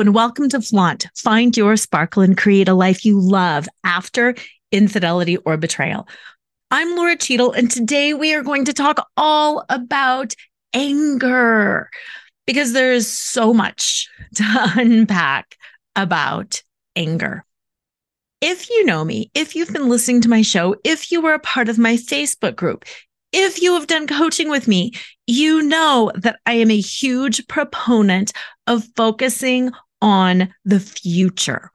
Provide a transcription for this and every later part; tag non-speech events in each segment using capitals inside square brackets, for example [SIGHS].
And welcome to Flaunt. Find your sparkle and create a life you love after infidelity or betrayal. I'm Lora Cheadle, and today we are going to talk all about anger because there is so much [LAUGHS] to unpack about anger. If you know me, if you've been listening to my show, if you were a part of my Facebook group, if you have done coaching with me, you know that I am a huge proponent of focusing on the future,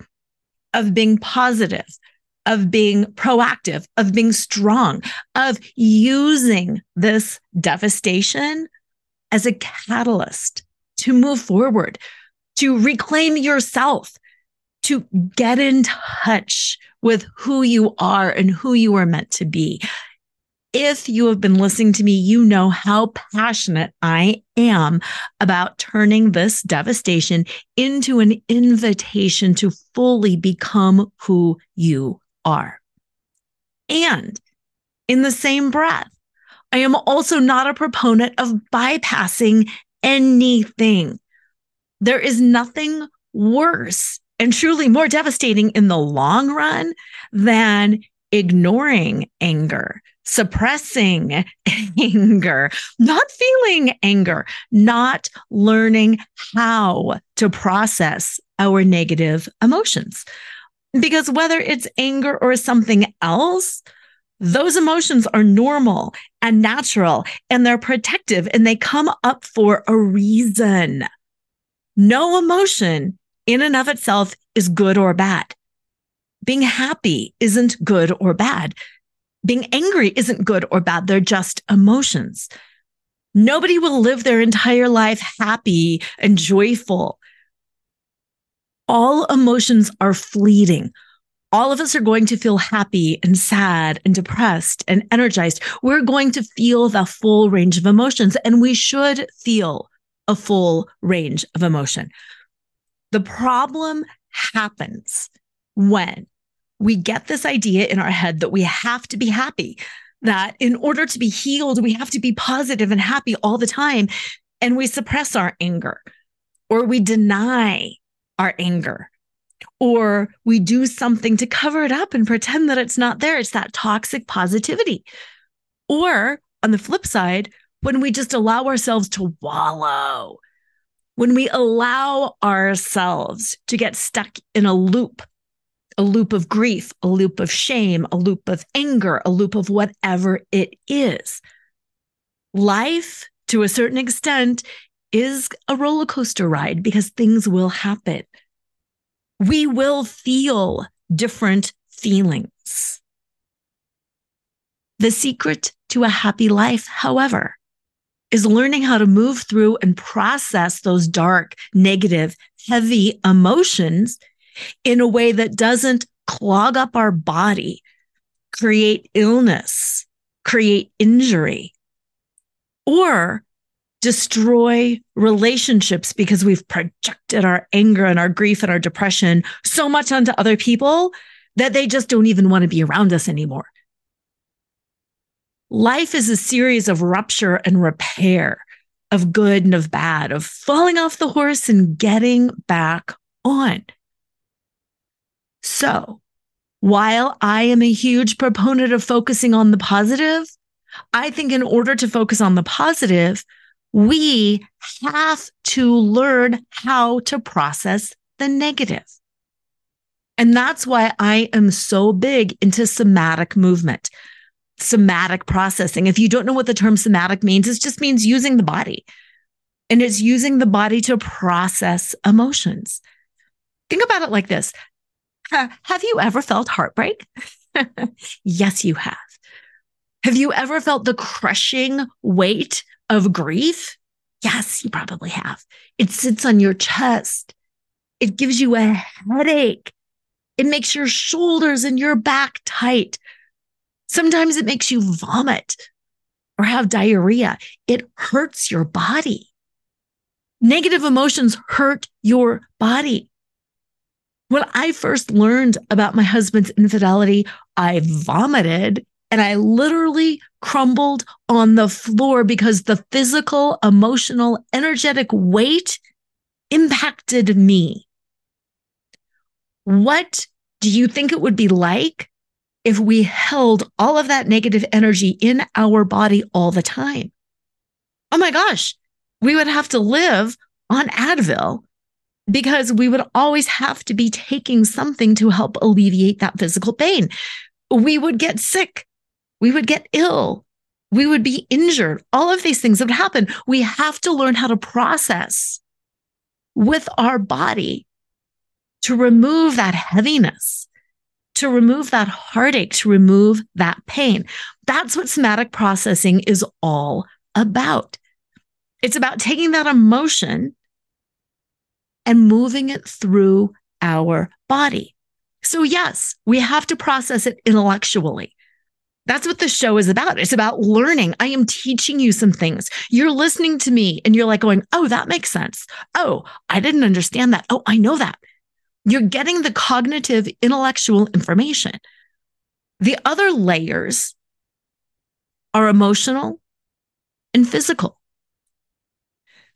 of being positive, of being proactive, of being strong, of using this devastation as a catalyst to move forward, to reclaim yourself, to get in touch with who you are and who you are meant to be. If you have been listening to me, you know how passionate I am about turning this devastation into an invitation to fully become who you are. And in the same breath, I am also not a proponent of bypassing anything. There is nothing worse and truly more devastating in the long run than ignoring anger, suppressing [LAUGHS] anger, not feeling anger, not learning how to process our negative emotions. Because whether it's anger or something else, those emotions are normal and natural and they're protective and they come up for a reason. No emotion in and of itself is good or bad. Being happy isn't good or bad. Being angry isn't good or bad. They're just emotions. Nobody will live their entire life happy and joyful all emotions are fleeting. All of us are going to feel happy and sad and depressed and energized. We're going to feel the full range of emotions, and we should feel a full range of emotion. The problem happens when we get this idea in our head that we have to be happy, that in order to be healed, we have to be positive and happy all the time. And we suppress our anger or we deny our anger or we do something to cover it up and pretend that it's not there. It's that toxic positivity. Or on the flip side, when we just allow ourselves to wallow, when we allow ourselves to get stuck in a loop, a loop of grief, a loop of shame, a loop of anger, a loop of whatever it is. Life, to a certain extent, is a roller coaster ride because things will happen. We will feel different feelings. The secret to a happy life, however, is learning how to move through and process those dark, negative, heavy emotions in a way that doesn't clog up our body, create illness, create injury, or destroy relationships because we've projected our anger and our grief and our depression so much onto other people that they just don't even want to be around us anymore. Life is a series of rupture and repair, of good and of bad, of falling off the horse and getting back on. So, while I am a huge proponent of focusing on the positive, I think in order to focus on the positive, we have to learn how to process the negative. And that's why I am so big into somatic movement, somatic processing. If you don't know what the term somatic means, it just means using the body. And it's using the body to process emotions. Think about it like this [LAUGHS] Have you ever felt heartbreak? [LAUGHS] yes, you have. Have you ever felt the crushing weight of grief? Yes, you probably have. It sits on your chest. It gives you a headache. It makes your shoulders and your back tight. Sometimes it makes you vomit or have diarrhea. It hurts your body. Negative emotions hurt your body. When I first learned about my husband's infidelity, I vomited and I literally crumbled on the floor because the physical, emotional, energetic weight impacted me. What do you think it would be like if we held all of that negative energy in our body all the time? Oh my gosh, we would have to live on Advil because we would always have to be taking something to help alleviate that physical pain. We would get sick. We would get ill. We would be injured. All of these things would happen. We have to learn how to process with our body to remove that heaviness, to remove that heartache, to remove that pain. That's what somatic processing is all about. It's about taking that emotion and moving it through our body. So, yes, we have to process it intellectually. That's what the show is about. It's about learning. I am teaching you some things. You're listening to me and you're like going, Oh, that makes sense. Oh, I didn't understand that. Oh, I know that. You're getting the cognitive, intellectual information. The other layers are emotional and physical.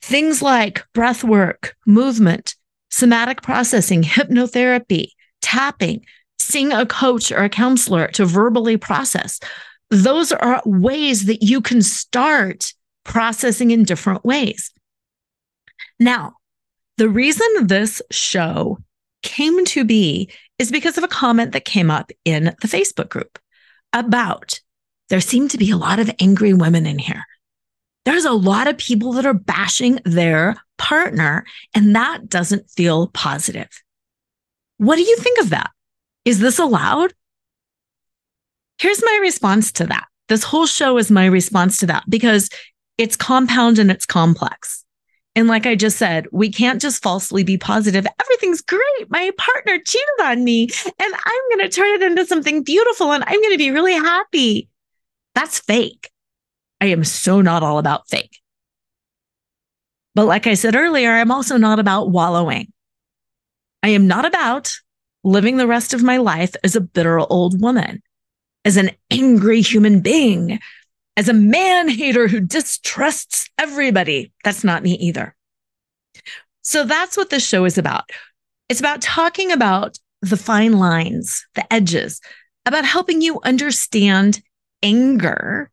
Things like breath work, movement, somatic processing, hypnotherapy, tapping, seeing a coach or a counselor to verbally process. Those are ways that you can start processing in different ways. Now, the reason this show came to be is because of a comment that came up in the Facebook group about there seem to be a lot of angry women in here there's a lot of people that are bashing their partner, and that doesn't feel positive. What do you think of that? Is this allowed? Here's my response to that. This whole show is my response to that because it's compound and it's complex. And like I just said, we can't just falsely be positive. Everything's great. My partner cheated on me and I'm going to turn it into something beautiful and I'm going to be really happy. That's fake. I am so not all about fake. But like I said earlier, I'm also not about wallowing. I am not about living the rest of my life as a bitter old woman, as an angry human being, as a man hater who distrusts everybody. That's not me either. So that's what this show is about. It's about talking about the fine lines, the edges, about helping you understand anger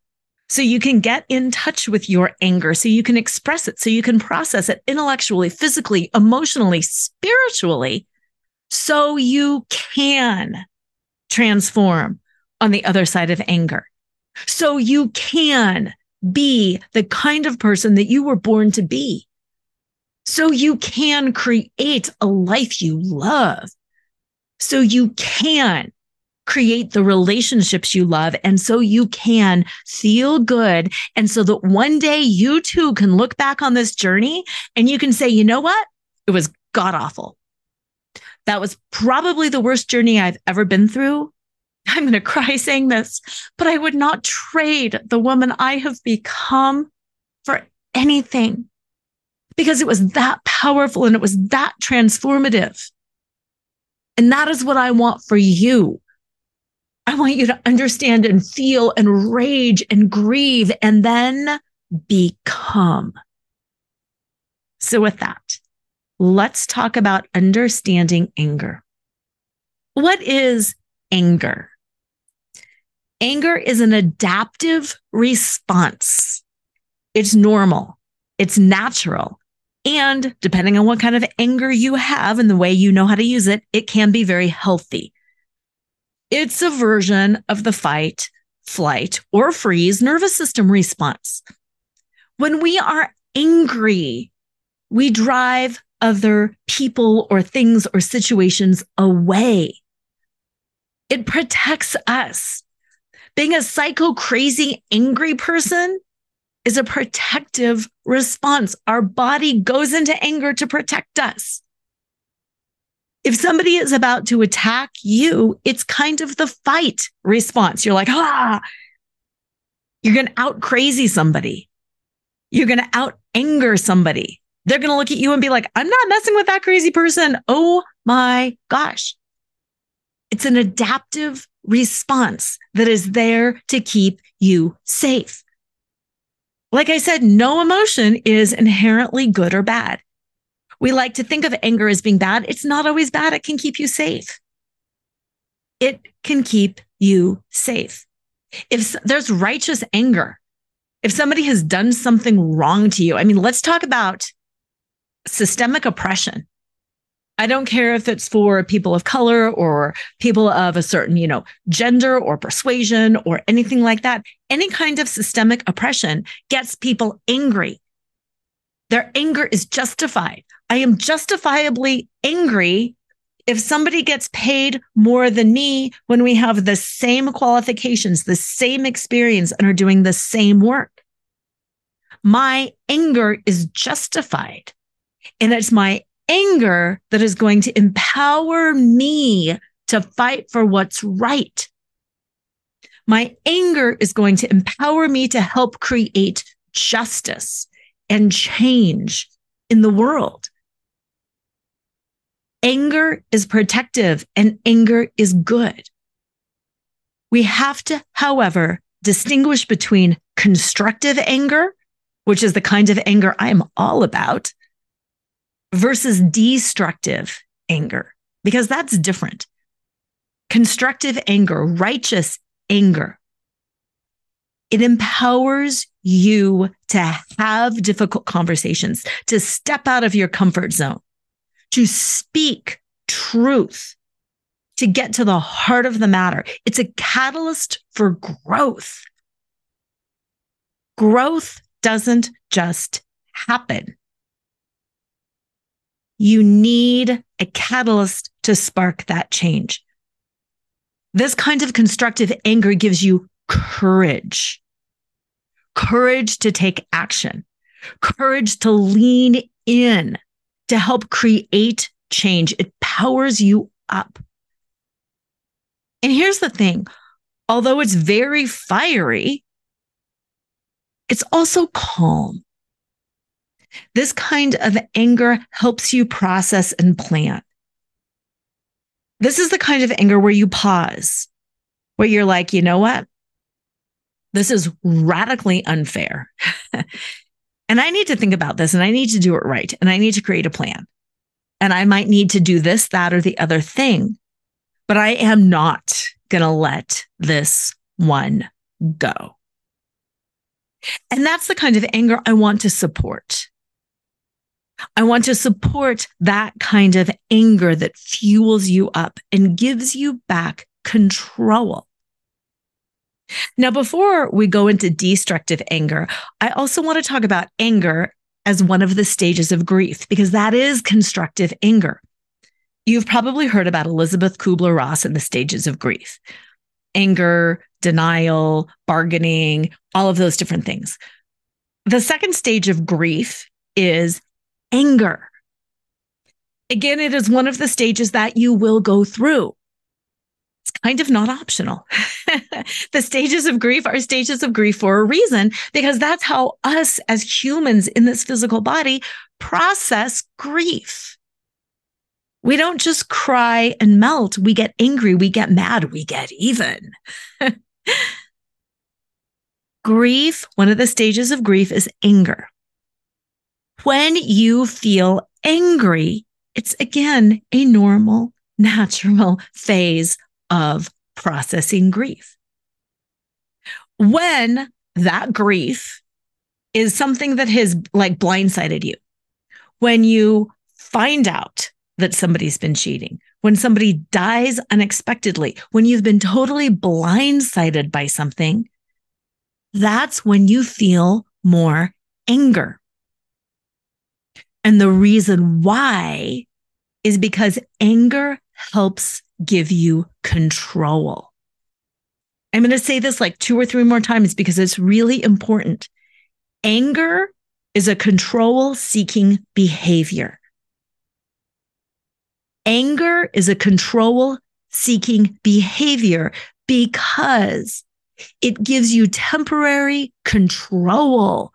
so you can get in touch with your anger, so you can express it, so you can process it intellectually, physically, emotionally, spiritually, so you can transform on the other side of anger. So you can be the kind of person that you were born to be. So you can create a life you love. So you can create the relationships you love. And so you can feel good. And so that one day you too can look back on this journey and you can say, you know what? It was god awful. That was probably the worst journey I've ever been through. [LAUGHS] I'm going to cry saying this, but I would not trade the woman I have become for anything because it was that powerful and it was that transformative. And that is what I want for you. I want you to understand and feel and rage and grieve and then become. So, with that, let's talk about understanding anger. What is anger? Anger is an adaptive response. It's normal, it's natural. And depending on what kind of anger you have and the way you know how to use it, it can be very healthy. It's a version of the fight, flight, or freeze nervous system response. When we are angry, we drive other people or things or situations away. It protects us. Being a psycho crazy angry person is a protective response. Our body goes into anger to protect us. If somebody is about to attack you, it's kind of the fight response. You're like, ah, you're going to out crazy somebody. You're going to out anger somebody. They're going to look at you and be like, I'm not messing with that crazy person. Oh my gosh. It's an adaptive response that is there to keep you safe. Like I said, no emotion is inherently good or bad. We like to think of anger as being bad. It's not always bad. It can keep you safe. It can keep you safe. If there's righteous anger, if somebody has done something wrong to you, I mean, let's talk about systemic oppression. I don't care if it's for people of color or people of a certain, you know, gender or persuasion or anything like that. Any kind of systemic oppression gets people angry. Their anger is justified. I am justifiably angry if somebody gets paid more than me when we have the same qualifications, the same experience, and are doing the same work. My anger is justified. And it's my anger that is going to empower me to fight for what's right. My anger is going to empower me to help create justice and change in the world. Anger is protective and anger is good. We have to, however, distinguish between constructive anger, which is the kind of anger I'm all about, versus destructive anger, because that's different. Constructive anger, righteous anger, it empowers you to have difficult conversations, to step out of your comfort zone, to speak truth, to get to the heart of the matter. It's a catalyst for growth. Growth doesn't just happen. You need a catalyst to spark that change. This kind of constructive anger gives you courage, courage to take action, courage to lean in to help create change. It powers you up. And here's the thing although it's very fiery, it's also calm. This kind of anger helps you process and plan. This is the kind of anger where you pause, where you're like, you know what? This is radically unfair. [LAUGHS] and I need to think about this and I need to do it right. And I need to create a plan. And I might need to do this, that, or the other thing. But I am not going to let this one go. And that's the kind of anger I want to support. I want to support that kind of anger that fuels you up and gives you back control. Now, before we go into destructive anger, I also want to talk about anger as one of the stages of grief, because that is constructive anger. You've probably heard about Elisabeth Kubler Ross and the stages of grief anger, denial, bargaining, all of those different things. The second stage of grief is anger. Again, it is one of the stages that you will go through. Kind of not optional. [LAUGHS] the stages of grief are stages of grief for a reason, because that's how us as humans in this physical body process grief. We don't just cry and melt. We get angry. We get mad. We get even. [LAUGHS] grief, one of the stages of grief is anger. When you feel angry, it's again a normal, [LAUGHS] natural phase of processing grief. When that grief is something that has like blindsided you, when you find out that somebody's been cheating, when somebody dies unexpectedly, when you've been totally blindsided by something, that's when you feel more anger. And the reason why is because anger helps give you control. I'm going to say this like two or three more times because it's really important. Anger is a control seeking behavior. Anger is a control seeking behavior because it gives you temporary control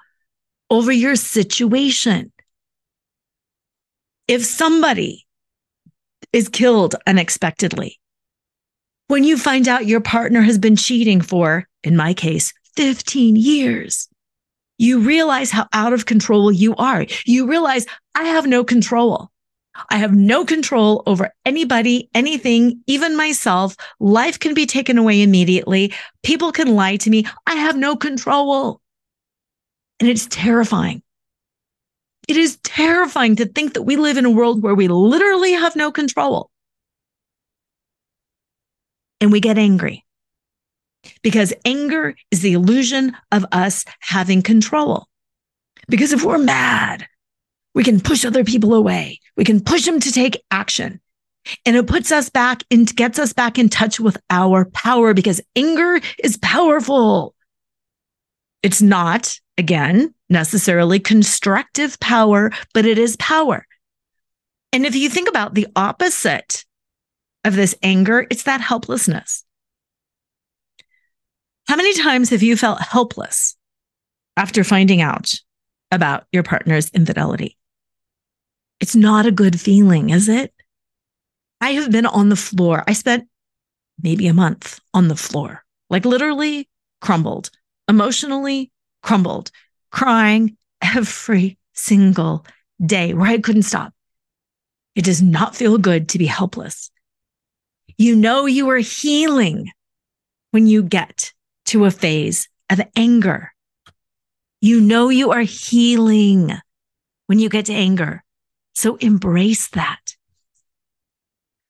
over your situation. If somebody is killed unexpectedly, when you find out your partner has been cheating for, in my case, 15 years, you realize how out of control you are. You realize I have no control. I have no control over anybody, anything, even myself. Life can be taken away immediately. People can lie to me. I have no control. And it's terrifying. It is terrifying to think that we live in a world where we literally have no control. And we get angry because anger is the illusion of us having control. Because if we're mad, we can push other people away. We can push them to take action. And it puts us back and gets us back in touch with our power because anger is powerful. It's not, again, necessarily constructive power, but it is power. And if you think about the opposite of this anger, it's that helplessness. How many times have you felt helpless after finding out about your partner's infidelity? It's not a good feeling, is it? I have been on the floor. I spent maybe a month on the floor, like literally crumbled, emotionally crumbled, crying every single day where I couldn't stop. It does not feel good to be helpless. You know you are healing when you get to a phase of anger. You know you are healing when you get to anger. So embrace that.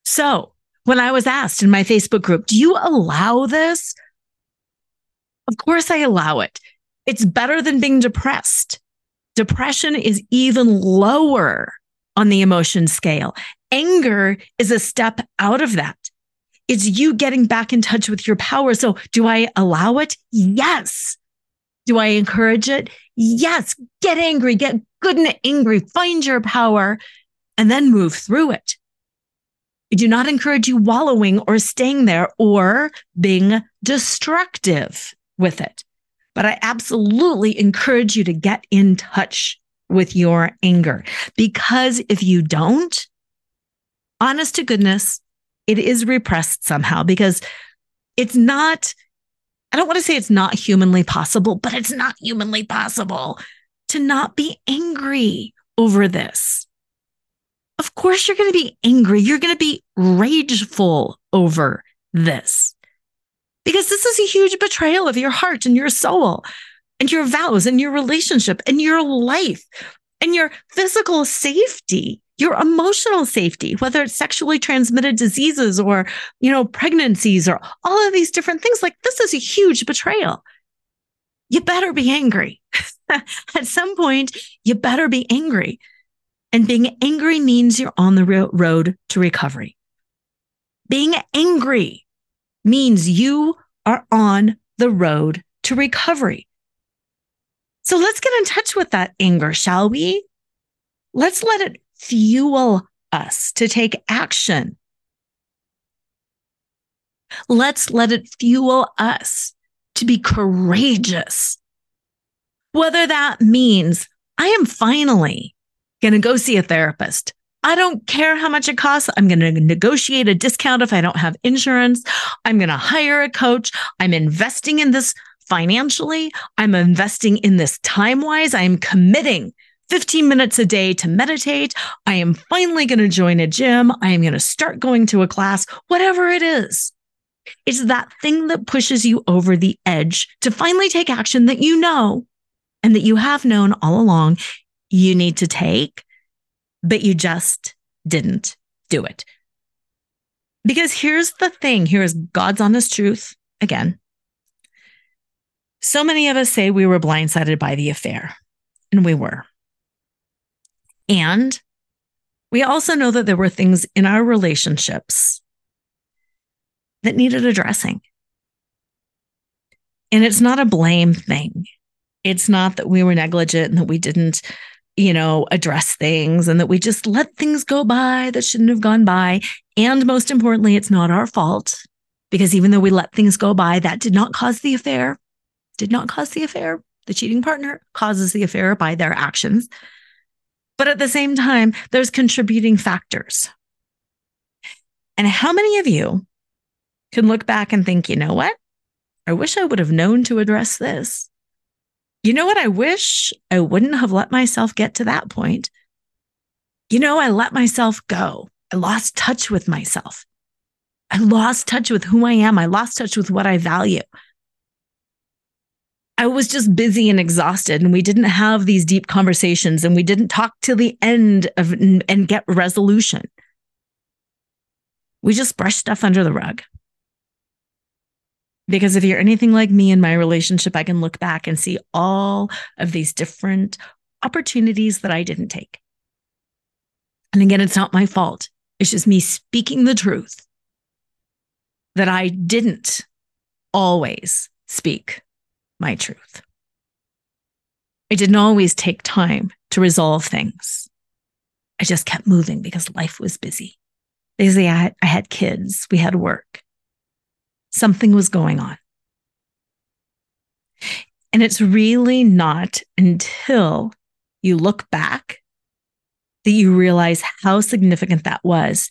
So when I was asked in my Facebook group, do you allow this? Of course I allow it. It's better than being depressed. Depression is even lower on the emotion scale. Anger is a step out of that. It's you getting back in touch with your power. So do I allow it? Yes. Do I encourage it? Yes. Get angry, get good and angry, find your power and then move through it. I do not encourage you wallowing or staying there or being destructive with it. But I absolutely encourage you to get in touch with your anger because if you don't, honest to goodness, it is repressed somehow because it's not, I don't want to say it's not humanly possible, but it's not humanly possible to not be angry over this. Of course, you're going to be angry. You're going to be rageful over this because this is a huge betrayal of your heart and your soul and your vows and your relationship and your life and your physical safety your emotional safety, whether it's sexually transmitted diseases or, you know, pregnancies or all of these different things. Like this is a huge betrayal. You better be angry. [LAUGHS] At some point, you better be angry. And being angry means you're on the road to recovery. Being angry means you are on the road to recovery. So let's get in touch with that anger, shall we? Let's let it fuel us to take action. Let's let it fuel us to be courageous. Whether that means I am finally going to go see a therapist. I don't care how much it costs. I'm going to negotiate a discount if I don't have insurance. I'm going to hire a coach. I'm investing in this financially. I'm investing in this time wise. I'm committing 15 minutes a day to meditate. I am finally going to join a gym. I am going to start going to a class, whatever it is. It's that thing that pushes you over the edge to finally take action that you know and that you have known all along you need to take, but you just didn't do it. Because here's the thing here's God's honest truth again. So many of us say we were blindsided by the affair, and we were. And we also know that there were things in our relationships that needed addressing. And it's not a blame thing. It's not that we were negligent and that we didn't you know, address things and that we just let things go by that shouldn't have gone by. And most importantly, it's not our fault because even though we let things go by, that did not cause the affair, did not cause the affair. The cheating partner causes the affair by their actions. But at the same time, there's contributing factors. And how many of you can look back and think, you know what? I wish I would have known to address this. You know what? I wish I wouldn't have let myself get to that point. You know, I let myself go. I lost touch with myself. I lost touch with who I am. I lost touch with what I value. I was just busy and exhausted, and we didn't have these deep conversations, and we didn't talk till the end of and get resolution. We just brushed stuff under the rug. Because if you're anything like me in my relationship, I can look back and see all of these different opportunities that I didn't take. And again, it's not my fault. It's just me speaking the truth that I didn't always speak my truth. I didn't always take time to resolve things. I just kept moving because life was busy. Basically, I had, I had kids, we had work something was going on. And it's really not until you look back that you realize how significant that was.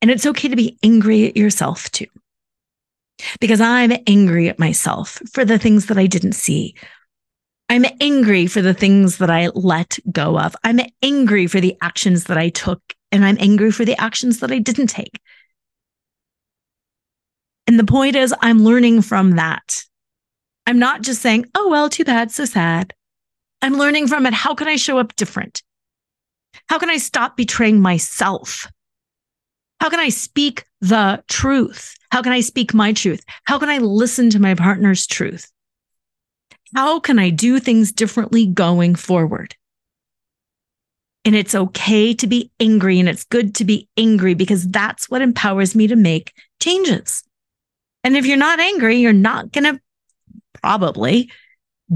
And it's okay to be angry at yourself too. Because I'm angry at myself for the things that I didn't see. I'm angry for the things that I let go of. I'm angry for the actions that I took, and I'm angry for the actions that I didn't take. And the point is, I'm learning from that. I'm not just saying, oh, well, too bad, so sad. I'm learning from it. How can I show up different? How can I stop betraying myself? How can I speak the truth? How can I speak my truth? How can I listen to my partner's truth? How can I do things differently going forward? And it's okay to be angry and it's good to be angry because that's what empowers me to make changes. And if you're not angry, you're not going to probably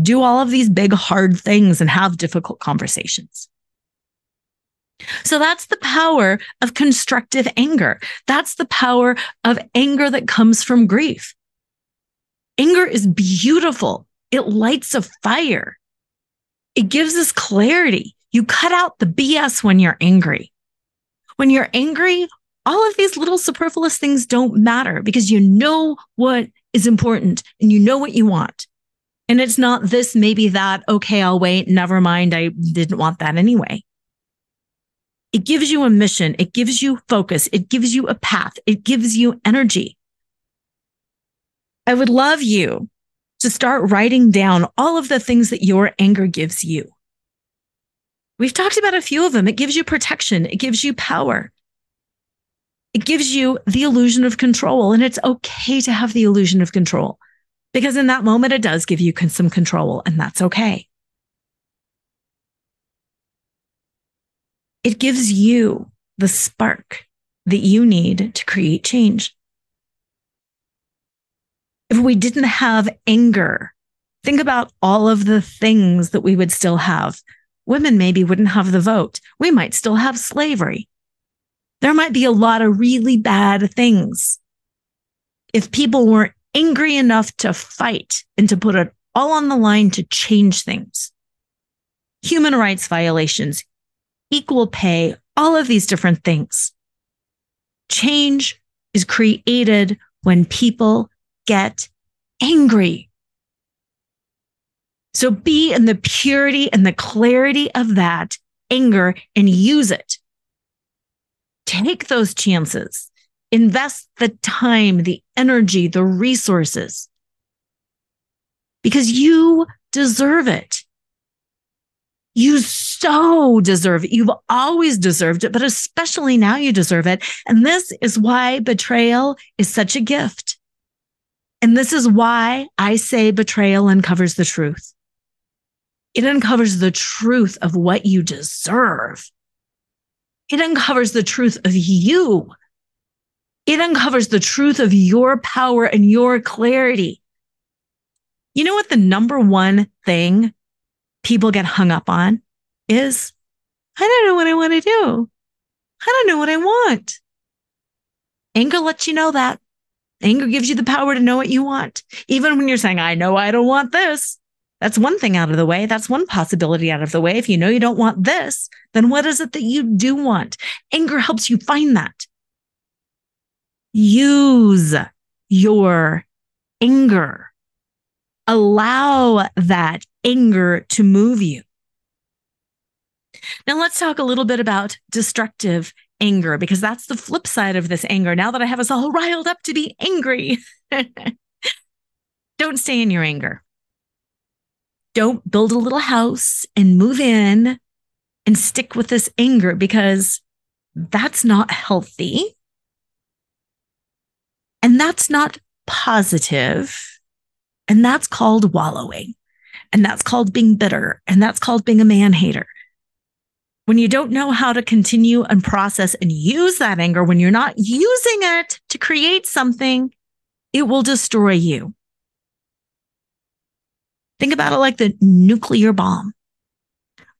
do all of these big, hard things and have difficult conversations. So that's the power of constructive anger. That's the power of anger that comes from grief. Anger is beautiful. It lights a fire. It gives us clarity. You cut out the BS when you're angry. When you're angry, all of these little superfluous things don't matter because you know what is important and you know what you want. And it's not this, maybe that, okay, I'll wait. Never mind. I didn't want that anyway. It gives you a mission. It gives you focus. It gives you a path. It gives you energy. I would love you to start writing down all of the things that your anger gives you. We've talked about a few of them. It gives you protection. It gives you power. It gives you the illusion of control. And it's okay to have the illusion of control because in that moment, it does give you some control, and that's okay. It gives you the spark that you need to create change. If we didn't have anger, think about all of the things that we would still have. Women maybe wouldn't have the vote. We might still have slavery there might be a lot of really bad things. If people weren't angry enough to fight and to put it all on the line to change things, human rights violations, equal pay, all of these different things. Change is created when people get angry. So be in the purity and the clarity of that anger and use it take those chances, invest the time, the energy, the resources, because you deserve it. You so deserve it. You've always deserved it, but especially now you deserve it. And this is why betrayal is such a gift. And this is why I say betrayal uncovers the truth. It uncovers the truth of what you deserve. It uncovers the truth of you. It uncovers the truth of your power and your clarity. You know what the number one thing people get hung up on? is I don't know what I want to do. I don't know what I want. Anger lets you know that. Anger gives you the power to know what you want. Even when you're saying, I know I don't want this. That's one thing out of the way. That's one possibility out of the way. If you know you don't want this, then what is it that you do want? Anger helps you find that. Use your anger. Allow that anger to move you. Now let's talk a little bit about destructive anger because that's the flip side of this anger. Now that I have us all riled up to be angry, [LAUGHS] don't stay in your anger. Don't build a little house and move in and stick with this anger because that's not healthy. And that's not positive. And that's called wallowing. And that's called being bitter. And that's called being a man hater when you don't know how to continue and process and use that anger, when you're not using it to create something, it will destroy you. Think about it like the nuclear bomb.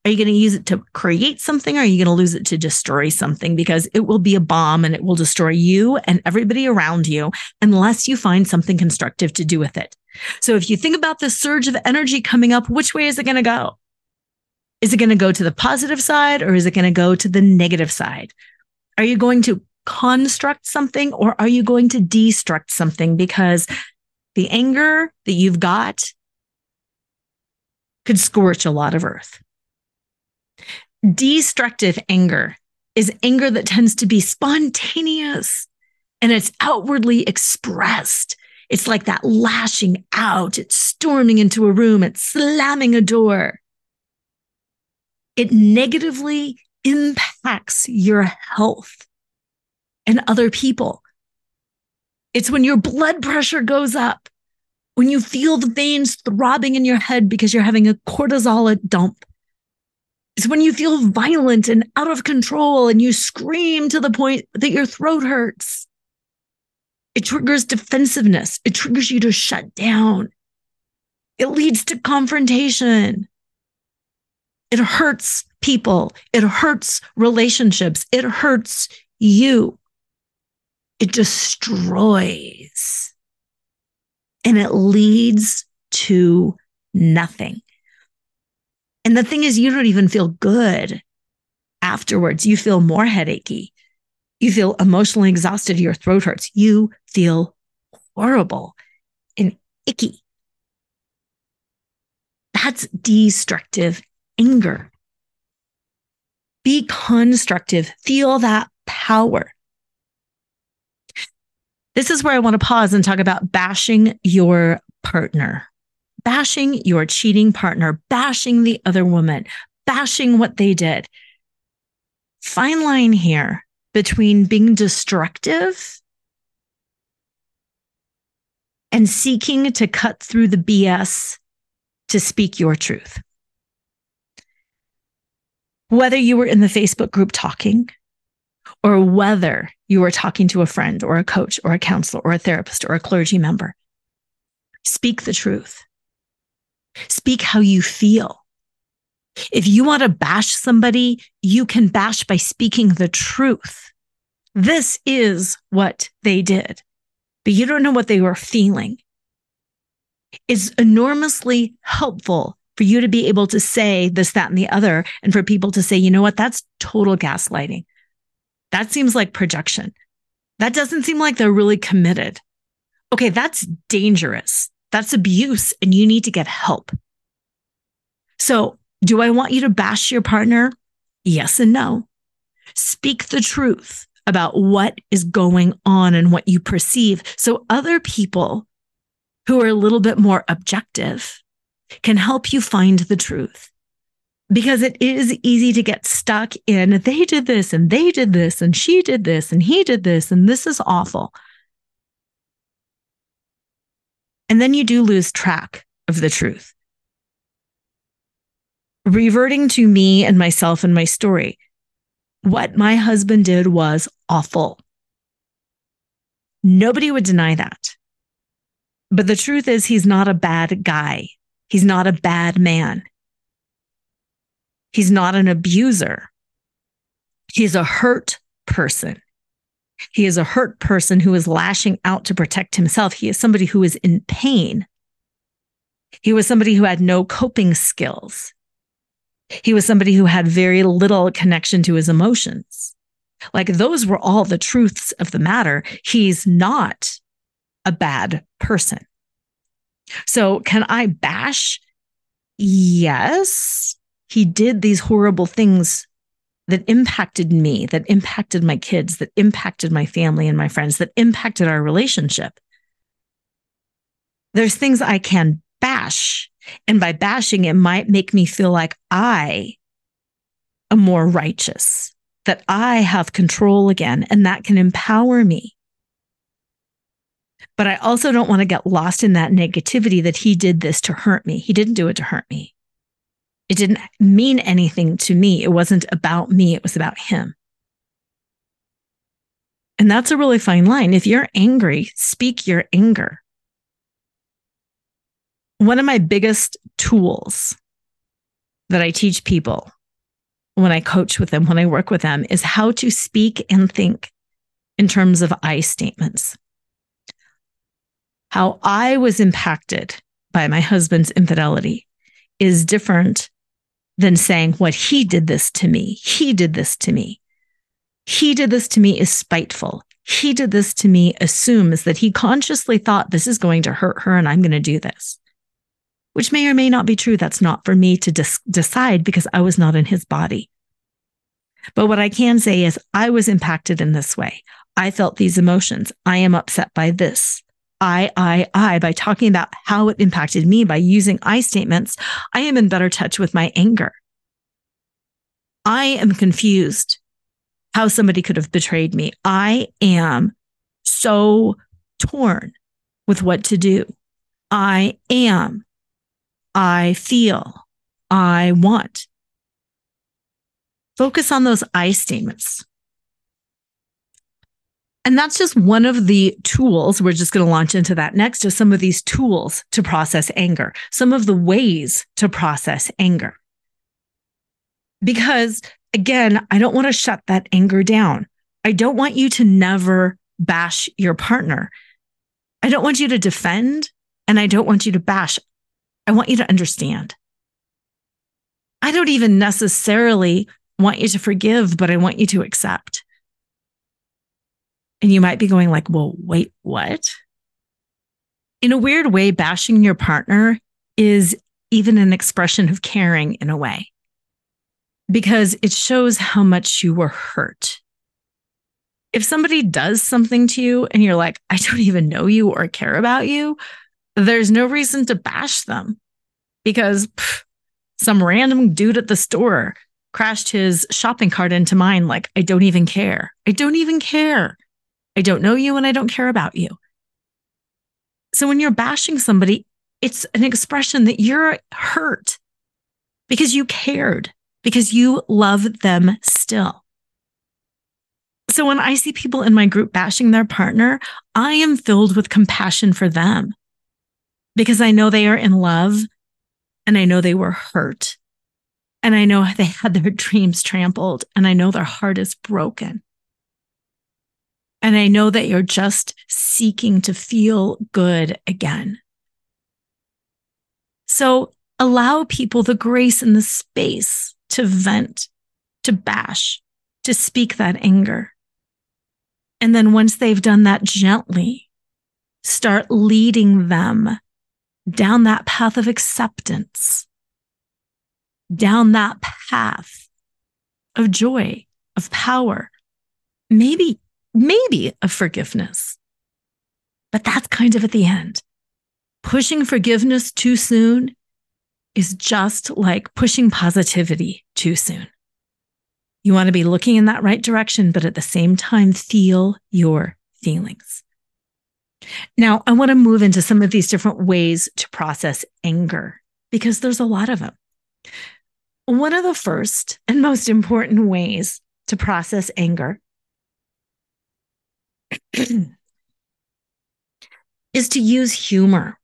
Are you going to use it to create something or are you going to lose it to destroy something? Because it will be a bomb and it will destroy you and everybody around you unless you find something constructive to do with it. So if you think about the surge of energy coming up, which way is it going to go? Is it going to go to the positive side or is it going to go to the negative side? Are you going to construct something or are you going to destruct something? Because the anger that you've got could scorch a lot of earth. Destructive anger is anger that tends to be spontaneous and it's outwardly expressed. It's like that lashing out. It's storming into a room. It's slamming a door it negatively impacts your health and other people. It's when your blood pressure goes up, when you feel the veins throbbing in your head because you're having a cortisol dump. It's when you feel violent and out of control and you scream to the point that your throat hurts. It triggers defensiveness. It triggers you to shut down. It leads to confrontation. It hurts people. It hurts relationships. It hurts you. It destroys. And it leads to nothing. And the thing is, you don't even feel good afterwards. You feel more headachy. You feel emotionally exhausted. Your throat hurts. You feel horrible and icky. That's destructive anger. Be constructive. Feel that power. This is where I want to pause and talk about bashing your partner, bashing your cheating partner, bashing the other woman, bashing what they did. Fine line here between being destructive and seeking to cut through the BS to speak your truth whether you were in the Facebook group talking or whether you are talking to a friend or a coach or a counselor or a therapist or a clergy member, speak the truth. Speak how you feel. If you want to bash somebody, you can bash by speaking the truth. This is what they did, but you don't know what they were feeling. It's enormously helpful for you to be able to say this, that, and the other, and for people to say, you know what, that's total gaslighting. That seems like projection. That doesn't seem like they're really committed. Okay, that's dangerous. That's abuse, and you need to get help. So, do I want you to bash your partner? Yes and no. Speak the truth about what is going on and what you perceive so other people who are a little bit more objective can help you find the truth. Because it is easy to get stuck in they did this and they did this and she did this and he did this and this is awful. And then you do lose track of the truth. Reverting to me and myself and my story, what my husband did was awful. Nobody would deny that. But the truth is, he's not a bad guy. He's not a bad man. He's not an abuser. He's a hurt person. He is a hurt person who is lashing out to protect himself. He is somebody who is in pain. He was somebody who had no coping skills. He was somebody who had very little connection to his emotions. Like those were all the truths of the matter. He's not a bad person. So, can I bash? Yes. He did these horrible things that impacted me, that impacted my kids, that impacted my family and my friends, that impacted our relationship. There's things I can bash. And by bashing, it might make me feel like I am more righteous, that I have control again, and that can empower me. But I also don't want to get lost in that negativity that he did this to hurt me. He didn't do it to hurt me. It didn't mean anything to me. It wasn't about me, it was about him. And that's a really fine line. If you're angry, speak your anger. One of my biggest tools that I teach people when I coach with them, when I work with them, is how to speak and think in terms of I statements. How I was impacted by my husband's infidelity is different than saying what he did this to me. He did this to me. He did this to me is spiteful. He did this to me assumes that he consciously thought this is going to hurt her and I'm going to do this, which may or may not be true. That's not for me to dis- decide because I was not in his body. But what I can say is I was impacted in this way. I felt these emotions. I am upset by this. I, I, I, by talking about how it impacted me, by using I statements, I am in better touch with my anger. I am confused how somebody could have betrayed me. I am so torn with what to do. I am. I feel. I want. Focus on those I statements. And that's just one of the tools. We're just going to launch into that next to some of these tools to process anger, some of the ways to process anger. Because again, I don't want to shut that anger down. I don't want you to never bash your partner. I don't want you to defend and I don't want you to bash. I want you to understand. I don't even necessarily want you to forgive, but I want you to accept. And you might be going like, well, wait, what? In a weird way, bashing your partner is even an expression of caring in a way because it shows how much you were hurt. If somebody does something to you and you're like, I don't even know you or care about you, there's no reason to bash them because pff, some random dude at the store crashed his shopping cart into mine. Like, I don't even care. I don't even care. I don't know you and I don't care about you. So when you're bashing somebody, it's an expression that you're hurt because you cared, because you love them still. So when I see people in my group bashing their partner, I am filled with compassion for them because I know they are in love and I know they were hurt and I know [LAUGHS] they had their dreams trampled and I know their heart is broken. And I know that you're just seeking to feel good again. So allow people the grace and the space to vent, to bash, to speak that anger. And then once they've done that gently, start leading them down that path of acceptance, down that path of joy, of power, maybe maybe a forgiveness. But that's kind of at the end. Pushing forgiveness too soon is just like pushing positivity too soon. You want to be looking in that right direction, but at the same time, feel your feelings. Now, I want to move into some of these different ways to process anger because there's a lot of them. One of the first and most important ways to process anger is to use humor.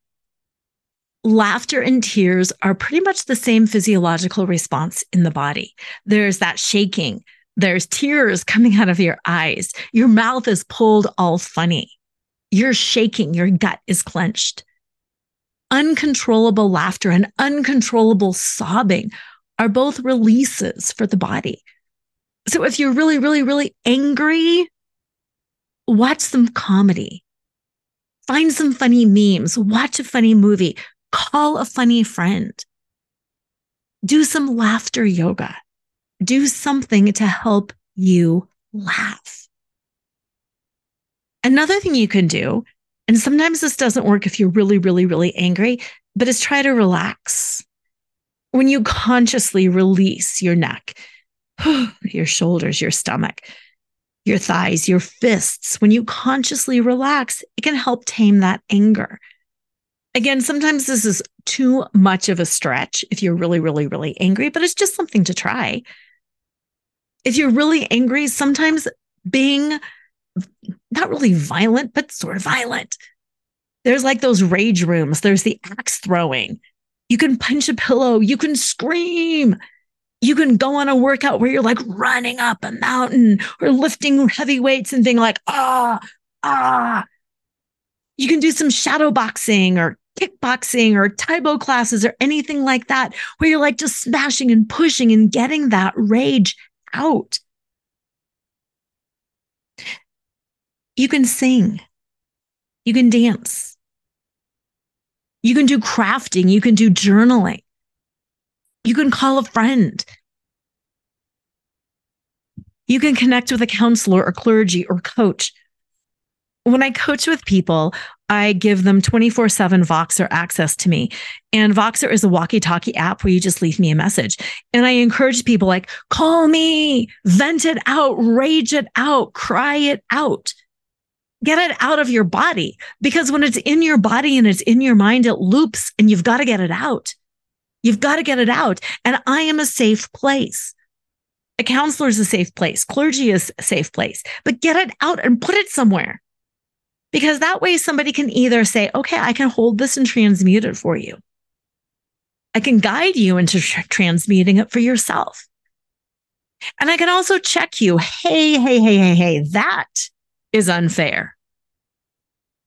laughter and tears are pretty much the same physiological response in the body. There's that shaking, there's tears coming out of your eyes, your mouth is pulled all funny, you're shaking, your gut is clenched. Uncontrollable laughter and uncontrollable sobbing are both releases for the body. So if you're really, really, really angry, watch some comedy. Find some funny memes, watch a funny movie, Call a funny friend. Do some laughter yoga. Do something to help you laugh. Another thing you can do, and sometimes this doesn't work if you're really, really, really angry, but is try to relax. When you consciously release your neck, [SIGHS] your shoulders, your stomach, your thighs, your fists, when you consciously relax, it can help tame that anger. Again, sometimes this is too much of a stretch if you're really, really, really angry, but it's just something to try. If you're really angry, sometimes being not really violent, but sort of violent. There's like those rage rooms, there's the axe throwing. You can punch a pillow, you can scream. You can go on a workout where you're like running up a mountain or lifting heavy weights and being like, ah, ah. You can do some shadow boxing or kickboxing or Tae Bo classes or anything like that, where you're like just smashing and pushing and getting that rage out. You can sing. You can dance. You can do crafting. You can do journaling. You can call a friend. You can connect with a counselor or clergy or coach when I coach with people, I give them 24 7 Voxer access to me. And Voxer is a walkie talkie app where you just leave me a message. And I encourage people like, call me, vent it out, rage it out, cry it out. Get it out of your body because when it's in your body and it's in your mind, it loops and you've got to get it out. You've got to get it out. And I am a safe place. A counselor is a safe place. Clergy is a safe place, but get it out and put it somewhere because that way somebody can either say, okay, I can hold this and transmute it for you. I can guide you into tr- transmuting it for yourself. And I can also check you. Hey, hey, hey, hey, hey, that is unfair.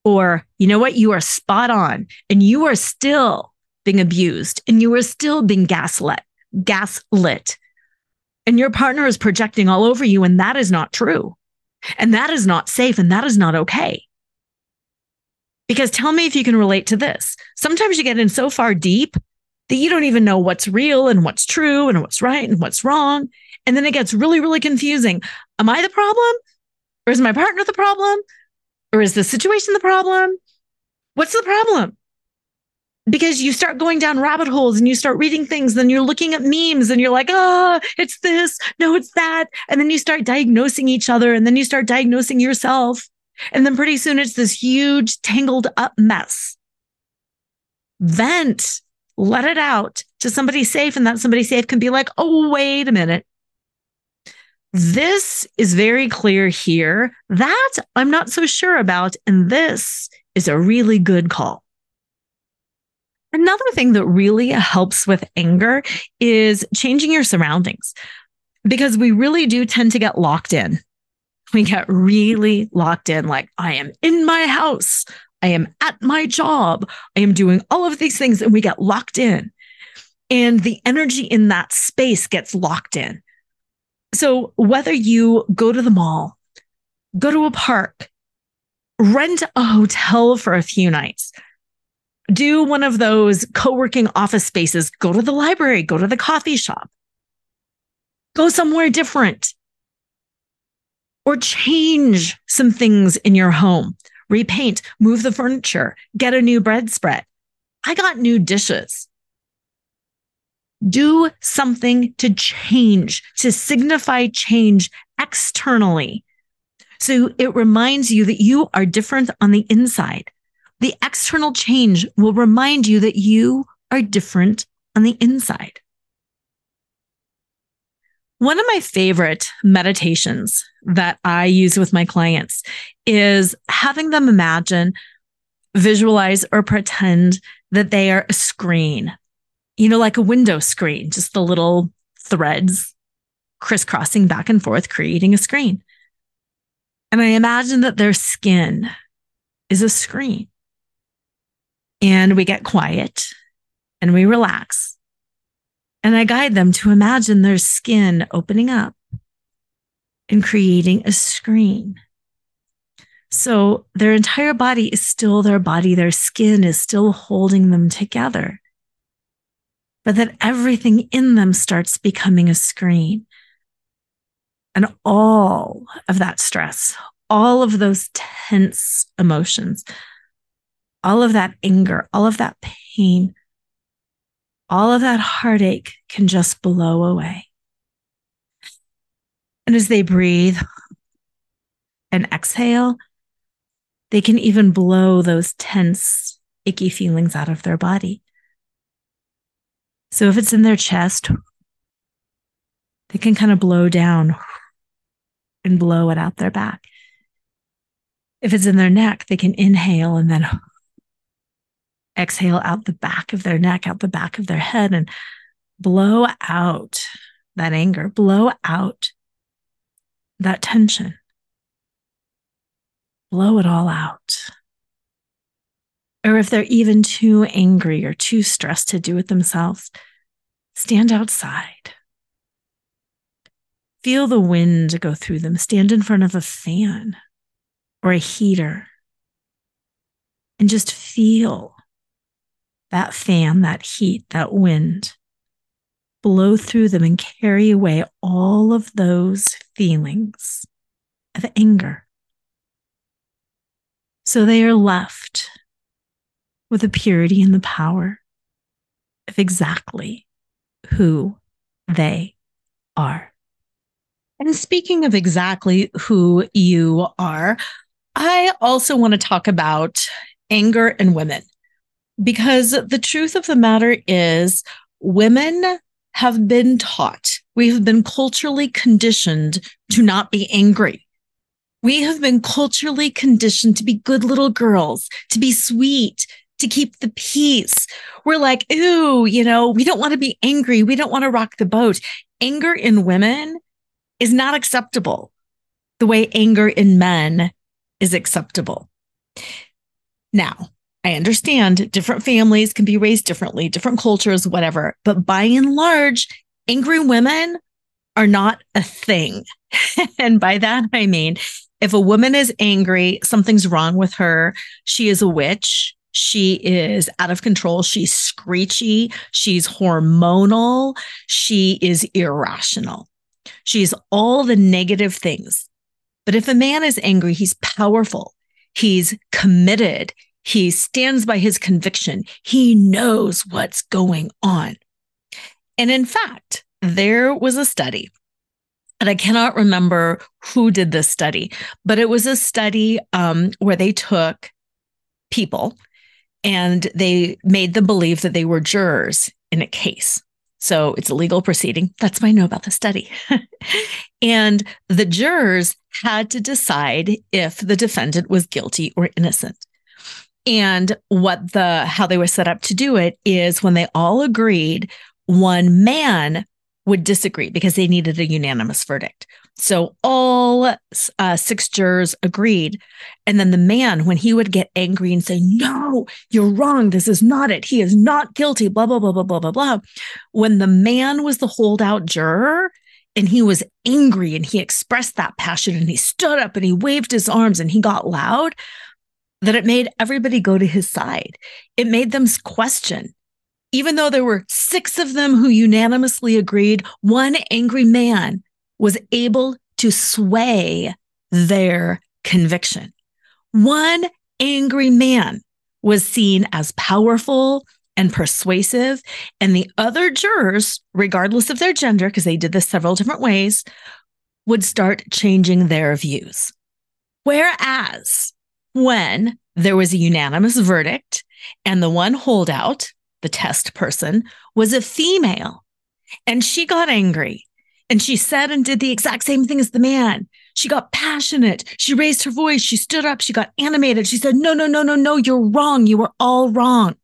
Or, you know what? You are spot on and you are still being abused and you are still being gaslit, gaslit. And your partner is projecting all over you. And that is not true. And that is not safe. And that is not okay. Because tell me if you can relate to this. Sometimes you get in so far deep that you don't even know what's real and what's true and what's right and what's wrong. And then it gets really, really confusing. Am I the problem? Or is my partner the problem? Or is the situation the problem? What's the problem? Because you start going down rabbit holes and you start reading things, then you're looking at memes and you're like, oh, it's this. No, it's that. And then you start diagnosing each other and then you start diagnosing yourself. And then pretty soon it's this huge tangled up mess. Vent, let it out to somebody safe, and that somebody safe can be like, oh, wait a minute. This is very clear here. That I'm not so sure about. And this is a really good call. Another thing that really helps with anger is changing your surroundings because we really do tend to get locked in we get really locked in like, I am in my house. I am at my job. I am doing all of these things. And we get locked in. And the energy in that space gets locked in. So whether you go to the mall, go to a park, rent a hotel for a few nights, do one of those co working office spaces, go to the library, go to the coffee shop, go somewhere different or change some things in your home, repaint, move the furniture, get a new bread spread. I got new dishes. Do something to change, to signify change externally. So it reminds you that you are different on the inside. The external change will remind you that you are different on the inside. One of my favorite meditations that I use with my clients is having them imagine, visualize, or pretend that they are a screen, you know, like a window screen, just the little threads crisscrossing back and forth, creating a screen. And I imagine that their skin is a screen. And we get quiet and we relax. And I guide them to imagine their skin opening up and creating a screen. So their entire body is still their body, their skin is still holding them together. But that everything in them starts becoming a screen. And all of that stress, all of those tense emotions, all of that anger, all of that pain, all of that heartache can just blow away. And as they breathe and exhale, they can even blow those tense, icky feelings out of their body. So if it's in their chest, they can kind of blow down and blow it out their back. If it's in their neck, they can inhale and then exhale out the back of their neck, out the back of their head, and blow out that anger, blow out that tension. Blow it all out. Or if they're even too angry or too stressed to do it themselves, stand outside. Feel the wind go through them. Stand in front of a fan or a heater and just feel that fan, that heat, that wind blow through them and carry away all of those feelings of anger. So they are left with the purity and the power of exactly who they are. And speaking of exactly who you are, I also want to talk about anger in women because the truth of the matter is women have been taught, we have been culturally conditioned to not be angry. We have been culturally conditioned to be good little girls, to be sweet, to keep the peace. We're like, ooh, you know, we don't want to be angry. We don't want to rock the boat. Anger in women is not acceptable the way anger in men is acceptable. Now, I understand different families can be raised differently, different cultures, whatever. But by and large, angry women are not a thing. [LAUGHS] and by that, I mean, if a woman is angry, something's wrong with her. She is a witch. She is out of control. She's screechy. She's hormonal. She is irrational. She's all the negative things. But if a man is angry, he's powerful. He's committed. He stands by his conviction. He knows what's going on. And in fact, there was a study, and I cannot remember who did this study, but it was a study um, where they took people and they made them believe that they were jurors in a case. So it's a legal proceeding. That's what I know about the study. [LAUGHS] and the jurors had to decide if the defendant was guilty or innocent. And what the how they were set up to do it is when they all agreed, one man would disagree because they needed a unanimous verdict. So all uh, six jurors agreed. And then the man, when he would get angry and say, No, you're wrong. This is not it. He is not guilty, blah, blah, blah, blah, blah, blah, blah. When the man was the holdout juror and he was angry and he expressed that passion and he stood up and he waved his arms and he got loud, that it made everybody go to his side. It made them question. Even though there were six of them who unanimously agreed, one angry man was able to sway their conviction. One angry man was seen as powerful and persuasive, and the other jurors, regardless of their gender, because they did this several different ways, would start changing their views. Whereas when there was a unanimous verdict and the one holdout, the test person, was a female. And she got angry and she said and did the exact same thing as the man. She got passionate. She raised her voice. She stood up. She got animated. She said, No, no, no, no, no, you're wrong. You were all wrong.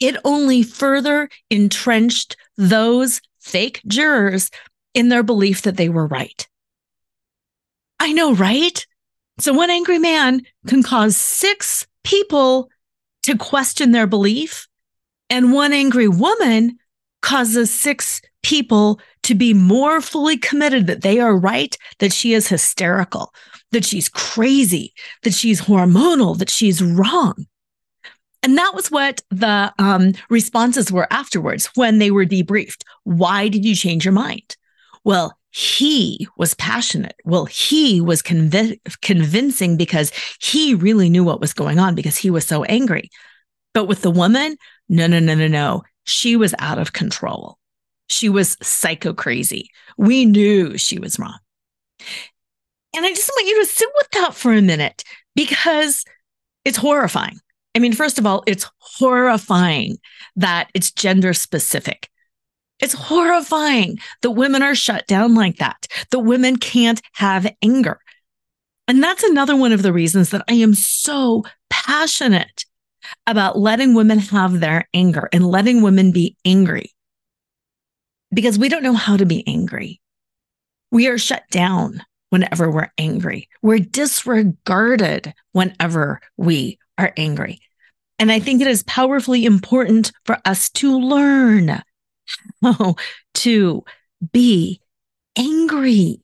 it only further entrenched those fake jurors in their belief that they were right. I know, right? So one angry man can cause six people to question their belief, and one angry woman causes six people to be more fully committed that they are right, that she is hysterical, that she's crazy, that she's hormonal, that she's wrong. And that was what the um, responses were afterwards when they were debriefed. Why did you change your mind? Well, he was passionate. Well, he was conv- convincing because he really knew what was going on because he was so angry. But with the woman, no, no, no, no, no. She was out of control. She was psycho crazy. We knew she was wrong. And I just want you to sit with that for a minute because it's horrifying. I mean, first of all, it's horrifying that it's gender specific. It's horrifying that women are shut down like that, that women can't have anger. And that's another one of the reasons that I am so passionate about letting women have their anger and letting women be angry because we don't know how to be angry. We are shut down whenever we're angry. We're disregarded whenever we are angry. And I think it is powerfully important for us to learn how [LAUGHS] oh, to be angry.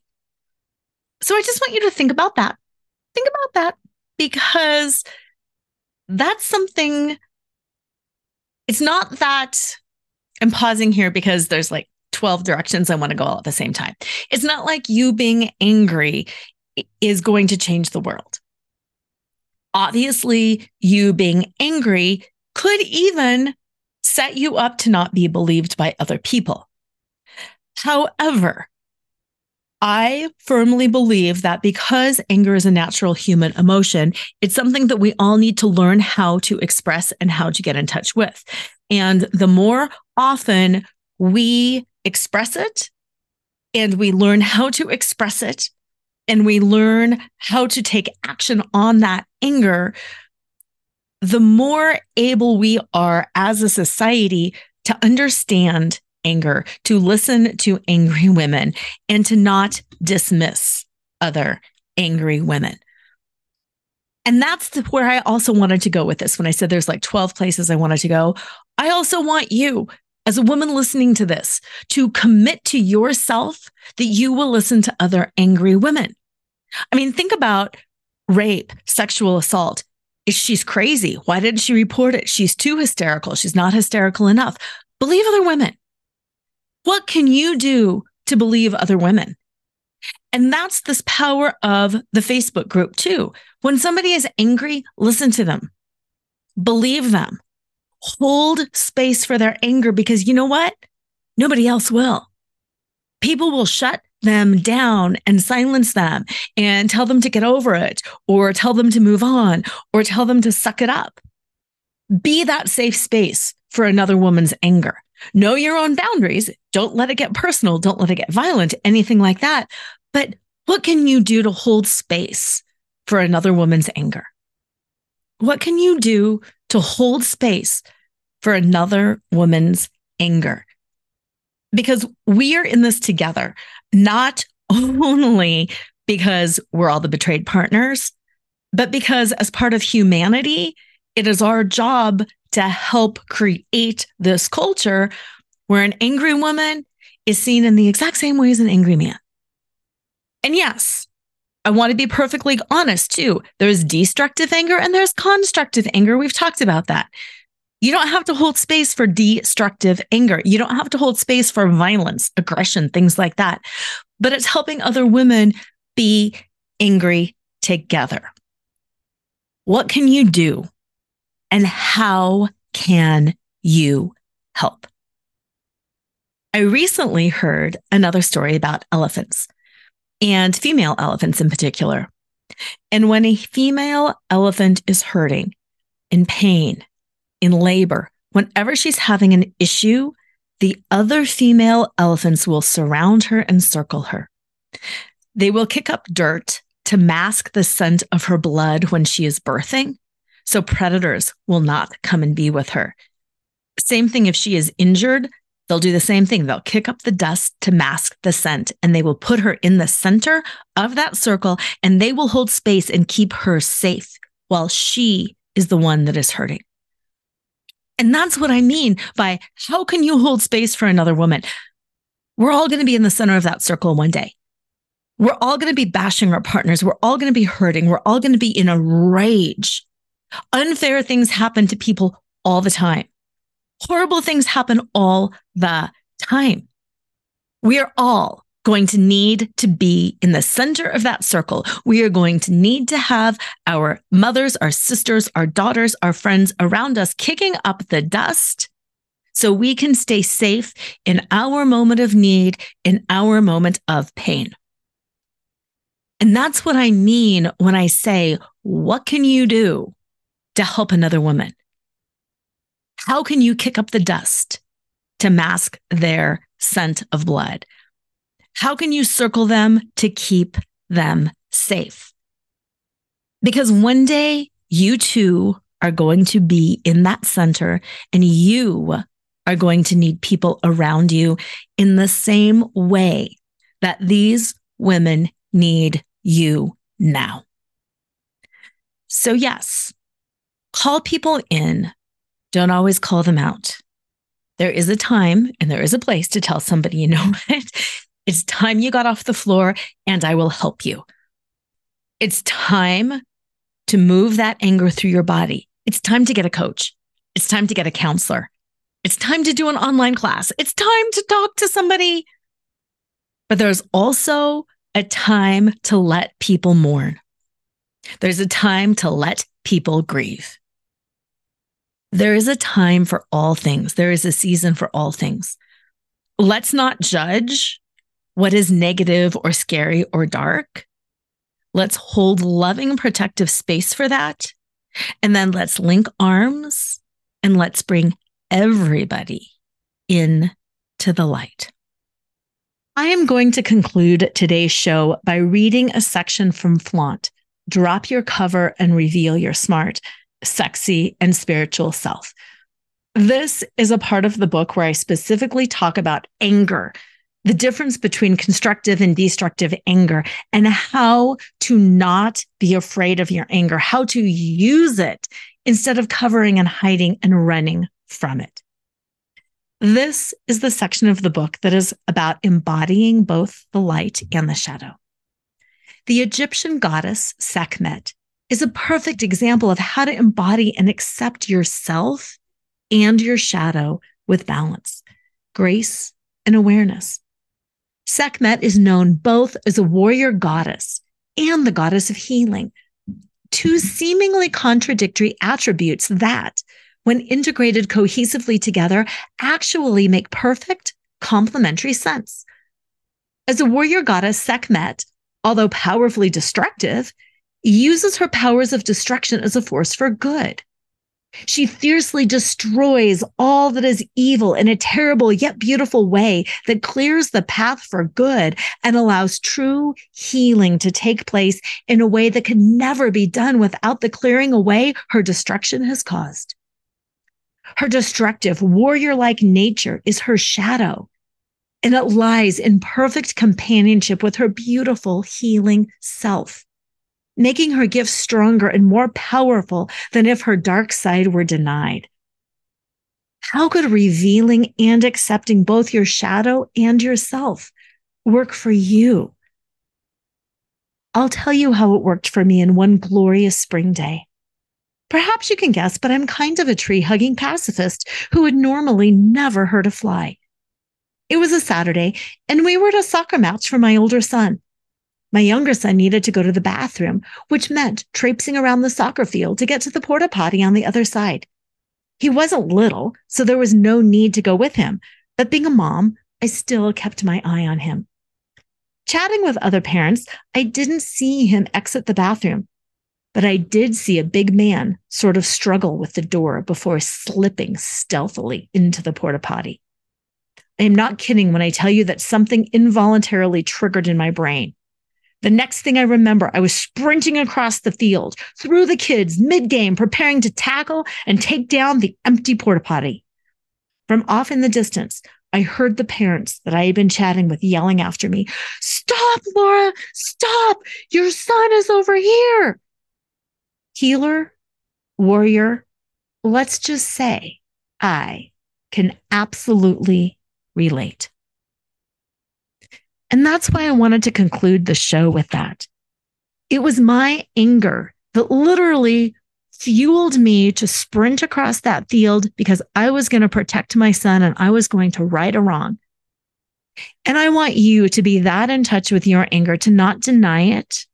So I just want you to think about that. Think about that because that's something. It's not that I'm pausing here because there's like 12 directions I want to go all at the same time. It's not like you being angry is going to change the world. Obviously, you being angry could even set you up to not be believed by other people. However, I firmly believe that because anger is a natural human emotion, it's something that we all need to learn how to express and how to get in touch with. And the more often we express it and we learn how to express it and we learn how to take action on that anger, the more able we are as a society to understand anger, to listen to angry [LAUGHS] women, and to not dismiss other angry women. And that's where I also wanted to go with this. When I said there's like 12 places I wanted to go, I also want you, as a woman listening to this, to commit to yourself that you will listen to other angry women. I mean, think about rape, sexual assault. She's crazy. Why didn't she report it? She's too hysterical. She's not hysterical enough. Believe other women. What can you do to believe other women? And that's this power of the Facebook group too. When somebody is angry, listen to them, believe them, hold space for their anger because you know what? Nobody else will. People will shut them down and silence them and tell them to get over it or tell them to move on or tell them to suck it up. Be that safe space for another woman's anger. Know your own boundaries. Don't let it get personal. Don't let it get violent, anything like that. But what can you do to hold space for another woman's anger? What can you do to hold space for another woman's anger? Because we are in this together, not [LAUGHS] only because we're all the betrayed partners, but because as part of humanity, it is our job to help create this culture where an angry woman is seen in the exact same way as an angry man. And yes, I want to be perfectly honest too. There's destructive anger and there's constructive anger. We've talked about that. You don't have to hold space for destructive anger. You don't have to hold space for violence, aggression, things like that. But it's helping other women be angry together. What can you do and how can you help? I recently heard another story about elephants and female elephants in particular. And when a female elephant is hurting, in pain, in labor, whenever she's having an issue, the other female elephants will surround her and circle her. They will kick up dirt to mask the scent of her blood when she is birthing so predators will not come and be with her. Same thing if she is injured, they'll do the same thing. They'll kick up the dust to mask the scent and they will put her in the center of that circle and they will hold space and keep her safe while she is the one that is hurting. And that's what I mean by how can you hold space for another woman? We're all going to be in the center of that circle one day. We're all going to be bashing our partners. We're all going to be hurting. We're all going to be in a rage. Unfair things happen to people all the time. Horrible things happen all the time. We are all going to need to be in the center of that circle. We are going to need to have our mothers, our sisters, our daughters, our friends around us kicking up the dust so we can stay safe in our moment of need, in our moment of pain. And that's what I mean when I say, what can you do to help another woman? How can you kick up the dust to mask their scent of blood? How can you circle them to keep them safe? Because one day you too are going to be in that center and you are going to need people around you in the same way that these women need you now. So, yes, call people in. Don't always call them out. There is a time and there is a place to tell somebody, you know [LAUGHS] what? It's time you got off the floor and I will help you. It's time to move that anger through your body. It's time to get a coach. It's time to get a counselor. It's time to do an online class. It's time to talk to somebody. But there's also a time to let people mourn. There's a time to let people grieve. There is a time for all things. There is a season for all things. Let's not judge what is negative or scary or dark. Let's hold loving, protective space for that. And then let's link arms and let's bring everybody in to the light. I am going to conclude today's show by reading a section from Flaunt Drop Your Cover and Reveal Your Smart, Sexy, and Spiritual Self. This is a part of the book where I specifically talk about anger, the difference between constructive and destructive anger, and how to not be afraid of your anger, how to use it instead of covering and hiding and running from it. This is the section of the book that is about embodying both the light and the shadow. The Egyptian goddess Sekhmet is a perfect example of how to embody and accept yourself and your shadow with balance, grace, and awareness. Sekhmet is known both as a warrior goddess and the goddess of healing, two seemingly contradictory attributes that, when integrated cohesively together, actually make perfect complementary sense. As a warrior goddess, Sekhmet, although powerfully destructive, uses her powers of destruction as a force for good. She fiercely destroys all that is evil in a terrible yet beautiful way that clears the path for good and allows true healing to take place in a way that can never be done without the clearing away her destruction has caused. Her destructive, warrior like nature is her shadow, and it lies in perfect companionship with her beautiful, healing self, making her gifts stronger and more powerful than if her dark side were denied. How could revealing and accepting both your shadow and yourself work for you? I'll tell you how it worked for me in one glorious spring day. Perhaps you can guess, but I'm kind of a tree hugging pacifist who would normally never hurt a fly. It was a Saturday, and we were at a soccer match for my older son. My younger son needed to go to the bathroom, which meant traipsing around the soccer field to get to the porta potty on the other side. He wasn't little, so there was no need to go with him, but being a mom, I still kept my eye on him. Chatting with other parents, I didn't see him exit the bathroom, but I did see a big man sort of struggle with the door before slipping stealthily into the porta potty. I am not kidding when I tell you that something involuntarily triggered in my brain. The next thing I remember, I was sprinting across the field through the kids mid game, preparing to tackle and take down the empty porta potty. From off in the distance, I heard the parents that I had been chatting with yelling after me, Stop, Lora, stop. Your son is over here. Healer, warrior, let's just say I can absolutely relate. And that's why I wanted to conclude the show with that. It was my anger that literally fueled me to sprint across that field because I was going to protect my son and I was going to right a wrong. And I want you to be that in touch with your anger, to not deny it,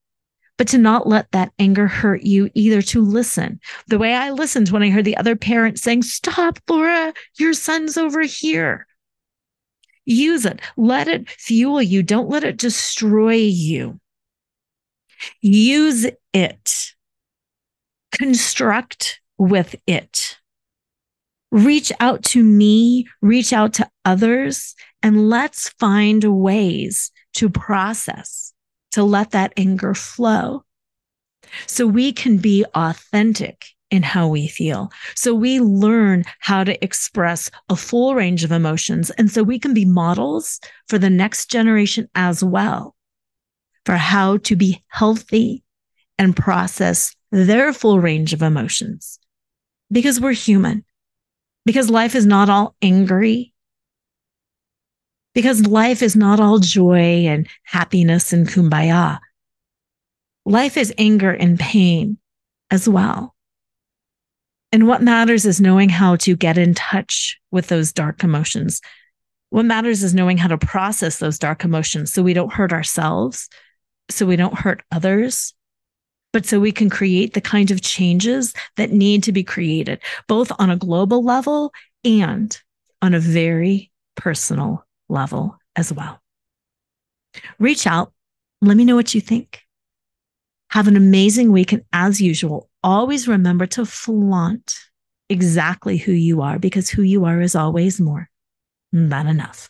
but to not let that anger hurt you either to listen. The way I listened when I heard the other parent saying, Stop, Lora, your son's over here. Use it. Let it fuel you. Don't let it destroy you. Use it. Construct with it. Reach out to me, reach out to others, and let's find ways to process to let that anger flow. So we can be authentic in how we feel. So we learn how to express a full range of emotions. And so we can be models for the next generation as well for how to be healthy and process their full range of emotions because we're human, because life is not all angry because life is not all joy and happiness and kumbaya. Life is anger and pain as well. And what matters is knowing how to get in touch with those dark emotions. What matters is knowing how to process those dark emotions so we don't hurt ourselves, so we don't hurt others, but so we can create the kind of changes that need to be created, both on a global level and on a very personal level as well. Reach out. Let me know what you think. Have an amazing week. And as usual, always remember to flaunt exactly who you are because who you are is always more than enough.